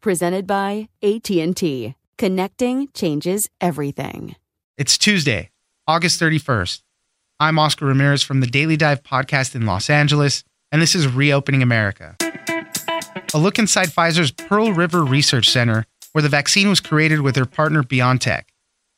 Presented by AT&T. Connecting changes everything. It's Tuesday, August 31st. I'm Oscar Ramirez from the Daily Dive podcast in Los Angeles, and this is Reopening America. A look inside Pfizer's Pearl River Research Center, where the vaccine was created with their partner BioNTech.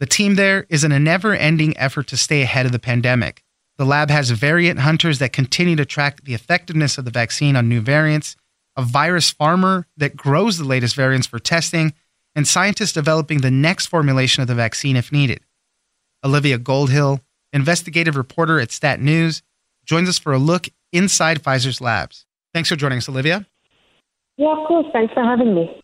The team there is in a never ending effort to stay ahead of the pandemic. The lab has variant hunters that continue to track the effectiveness of the vaccine on new variants a virus farmer that grows the latest variants for testing, and scientists developing the next formulation of the vaccine if needed. Olivia Goldhill, investigative reporter at Stat News, joins us for a look inside Pfizer's labs. Thanks for joining us, Olivia. Yeah, of course. Thanks for having me.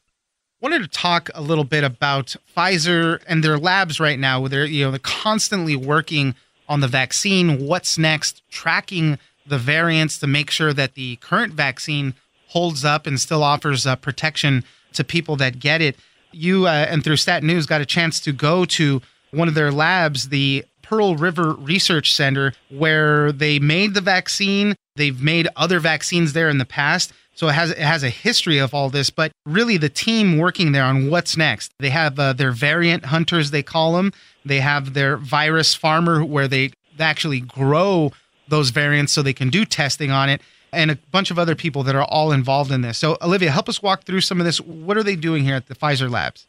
Wanted to talk a little bit about Pfizer and their labs right now. Where they're you know they're constantly working on the vaccine. What's next? Tracking the variants to make sure that the current vaccine holds up and still offers uh, protection to people that get it. You uh, and through Stat News got a chance to go to one of their labs, the Pearl River Research Center, where they made the vaccine. They've made other vaccines there in the past. So it has it has a history of all this, but really the team working there on what's next. They have uh, their variant hunters, they call them. They have their virus farmer, where they actually grow those variants so they can do testing on it and a bunch of other people that are all involved in this. So, Olivia, help us walk through some of this. What are they doing here at the Pfizer labs?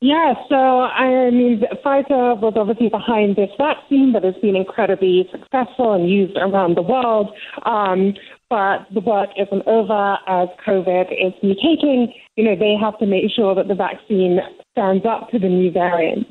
Yeah, so I mean, Pfizer was obviously behind this vaccine that has been incredibly successful and used around the world. Um, but the work isn't over as COVID is mutating. You know, they have to make sure that the vaccine stands up to the new variants.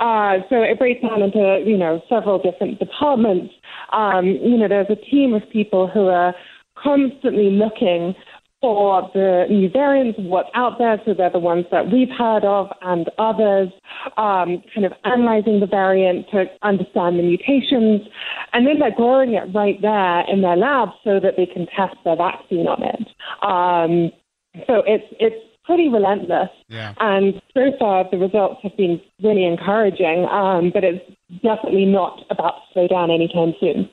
Uh, so it breaks down into, you know, several different departments. Um, you know, there's a team of people who are constantly looking for the new variants, what's out there. So they're the ones that we've heard of and others, um, kind of analyzing the variant to understand the mutations. And then they're growing it right there in their lab so that they can test their vaccine on it. Um, so it's, it's pretty relentless. Yeah. And so far, the results have been really encouraging, um, but it's definitely not about to slow down anytime soon.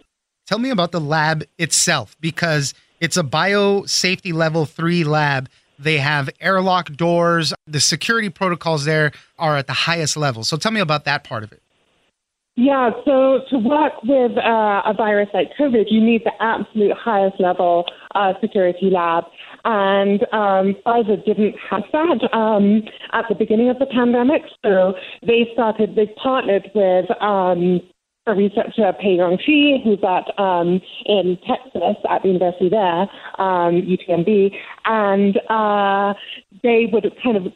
Tell me about the lab itself because it's a biosafety level three lab. They have airlock doors. The security protocols there are at the highest level. So tell me about that part of it. Yeah, so to work with uh, a virus like COVID, you need the absolute highest level uh, security lab. And um, Pfizer didn't have that um, at the beginning of the pandemic. So they started, they partnered with um, a researcher, Peiyong Shi, who's at um, in Texas at the university there, um, UTMB, and uh, they would kind of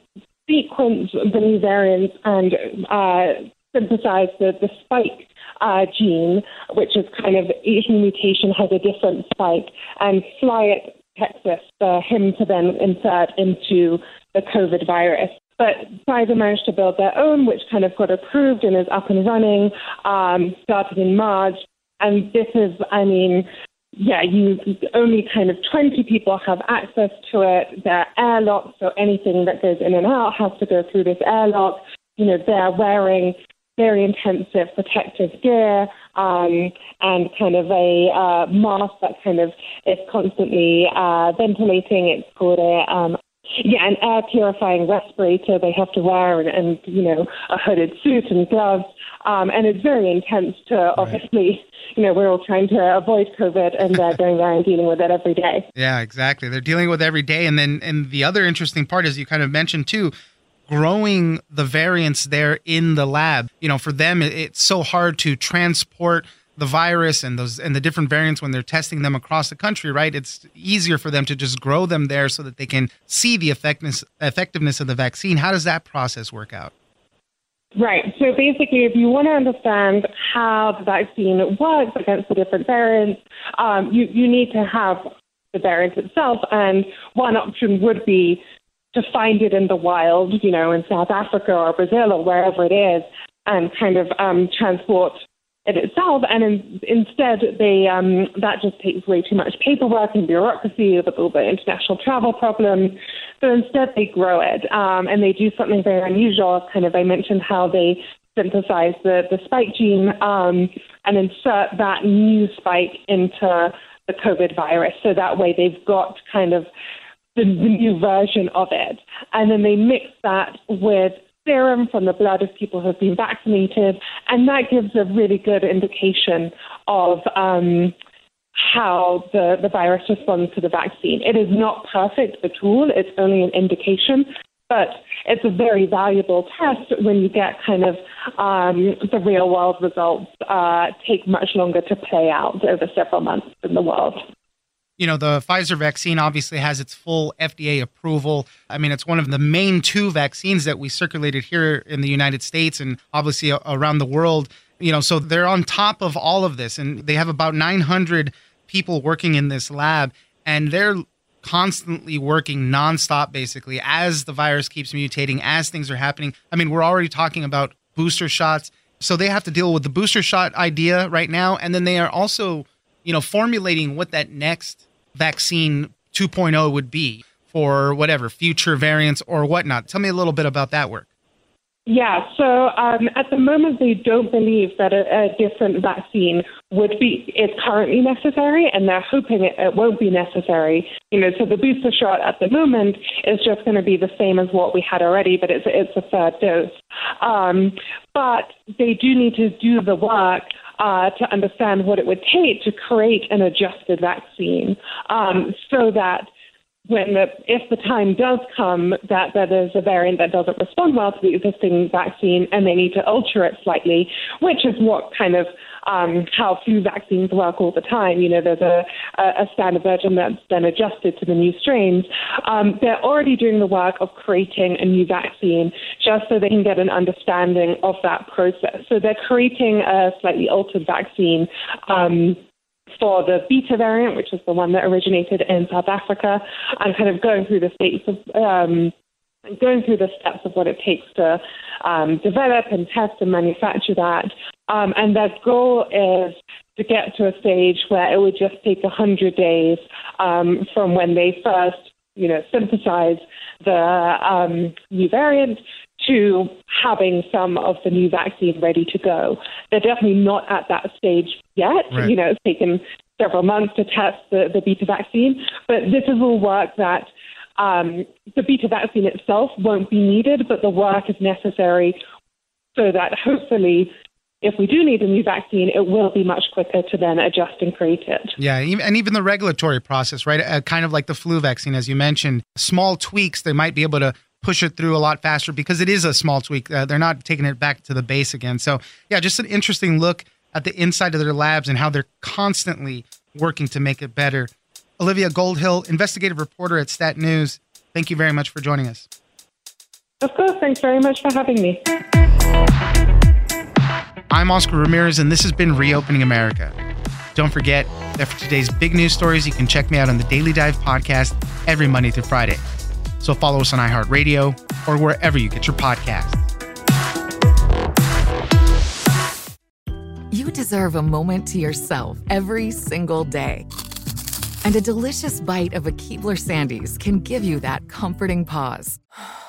sequence the new variants and uh, synthesize the, the spike uh, gene, which is kind of each mutation has a different spike, and fly it Texas for him to then insert into the COVID virus. But Pfizer managed to build their own, which kind of got approved and is up and running, um, started in March. And this is, I mean, yeah, you only kind of 20 people have access to it. They're airlocked, so anything that goes in and out has to go through this airlock. You know, they're wearing very intensive protective gear um, and kind of a uh, mask that kind of is constantly uh, ventilating. It's called a um, yeah, an air purifying respirator they have to wear, and, and you know a hooded suit and gloves, um, and it's very intense. To right. obviously, you know, we're all trying to avoid COVID, and they're going there and dealing with it every day. Yeah, exactly. They're dealing with every day, and then and the other interesting part is you kind of mentioned too growing the variants there in the lab. You know, for them, it's so hard to transport the virus and those and the different variants when they're testing them across the country, right? It's easier for them to just grow them there so that they can see the effectiveness effectiveness of the vaccine. How does that process work out? Right. So basically, if you want to understand how the vaccine works against the different variants, um, you, you need to have the variant itself. And one option would be to find it in the wild, you know, in South Africa or Brazil or wherever it is, and kind of um, transport it itself. And in, instead, they um, that just takes way too much paperwork and bureaucracy with all the international travel problems. So instead, they grow it, um, and they do something very unusual. Kind of, I mentioned how they synthesize the, the spike gene um, and insert that new spike into the COVID virus. So that way, they've got kind of the, the new version of it. And then they mix that with serum from the blood of people who have been vaccinated, and that gives a really good indication of um, how the, the virus responds to the vaccine. It is not perfect at all, it's only an indication, but it's a very valuable test when you get kind of um, the real world results uh, take much longer to play out over several months in the world you know, the Pfizer vaccine obviously has its full FDA approval. I mean, it's one of the main two vaccines that we circulated here in the United States and obviously uh, around the world. You know, so they're on top of all of this, and they have about 900 people working in this lab, and they're constantly working nonstop, basically, as the virus keeps mutating, as things are happening. I mean, we're already talking about booster shots. So they have to deal with the booster shot idea right now, and then they are also, you know, formulating what that next vaccine 2.0 would be for whatever future variants or whatnot. Tell me a little bit about that work. Yeah, so um, at the moment they don't believe that a, a, different vaccine would be is currently necessary, and they're hoping it, it, won't be necessary. You know, so the booster shot at the moment is just going to be the same as what we had already, but it's it's a third dose. Um, but they do need to do the work uh, to understand what it would take to create an adjusted vaccine um, so that when the, if the time does come that, that there's a variant that doesn't respond well to the existing vaccine and they need to alter it slightly, which is what kind of um, how flu vaccines work all the time. You know, there's a, a standard version that's then adjusted to the new strains. Um, they're already doing the work of creating a new vaccine just so they can get an understanding of that process. So they're creating a slightly altered vaccine. Um, for the beta variant, which is the one that originated in South Africa, and kind of going through the states of um, going through the steps of what it takes to um, develop and test and manufacture that. Um, and their goal is to get to a stage where it would just take 100 days um, from when they first, you know, synthesize the um, new variant to having some of the new vaccine ready to go. They're definitely not at that stage yet. Right. You know, it's taken several months to test the, the beta vaccine, but this is all work that um, the beta vaccine itself won't be needed, but the work is necessary so that hopefully if we do need a new vaccine, it will be much quicker to then adjust and create it. Yeah, and even the regulatory process, right? Uh, kind of like the flu vaccine, as you mentioned, small tweaks, they might be able to push it through a lot faster because it is a small tweak. Uh, they're not taking it back to the base again. So, yeah, just an interesting look at the inside of their labs and how they're constantly working to make it better. Olivia Goldhill, investigative reporter at Stat News, thank you very much for joining us. Of course. Thanks very much for having me. I'm Oscar Ramirez, and this has been Reopening America. Don't forget that for today's big news stories, you can check me out on the Daily Dive podcast every Monday through Friday. So follow us on iHeartRadio or wherever you get your podcasts. You deserve a moment to yourself every single day. And a delicious bite of a Keebler Sandies can give you that comforting pause.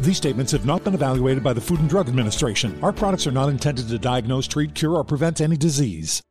These statements have not been evaluated by the Food and Drug Administration. Our products are not intended to diagnose, treat, cure, or prevent any disease.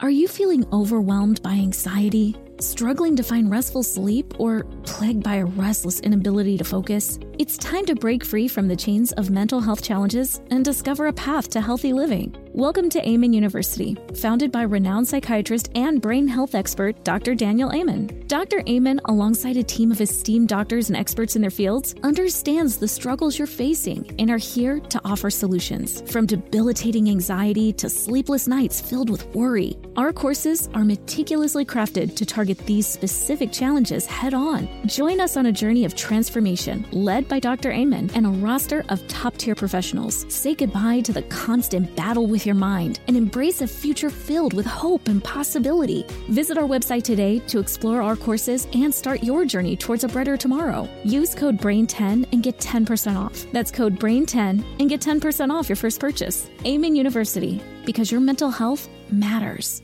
Are you feeling overwhelmed by anxiety, struggling to find restful sleep, or plagued by a restless inability to focus? It's time to break free from the chains of mental health challenges and discover a path to healthy living. Welcome to Amen University, founded by renowned psychiatrist and brain health expert Dr. Daniel Amen. Dr. Amen, alongside a team of esteemed doctors and experts in their fields, understands the struggles you're facing and are here to offer solutions. From debilitating anxiety to sleepless nights filled with worry, our courses are meticulously crafted to target these specific challenges head on. Join us on a journey of transformation led by Dr. Amen and a roster of top tier professionals. Say goodbye to the constant battle with your mind and embrace a future filled with hope and possibility. Visit our website today to explore our courses and start your journey towards a brighter tomorrow. Use code BRAIN10 and get 10% off. That's code BRAIN10 and get 10% off your first purchase. Amen University, because your mental health matters.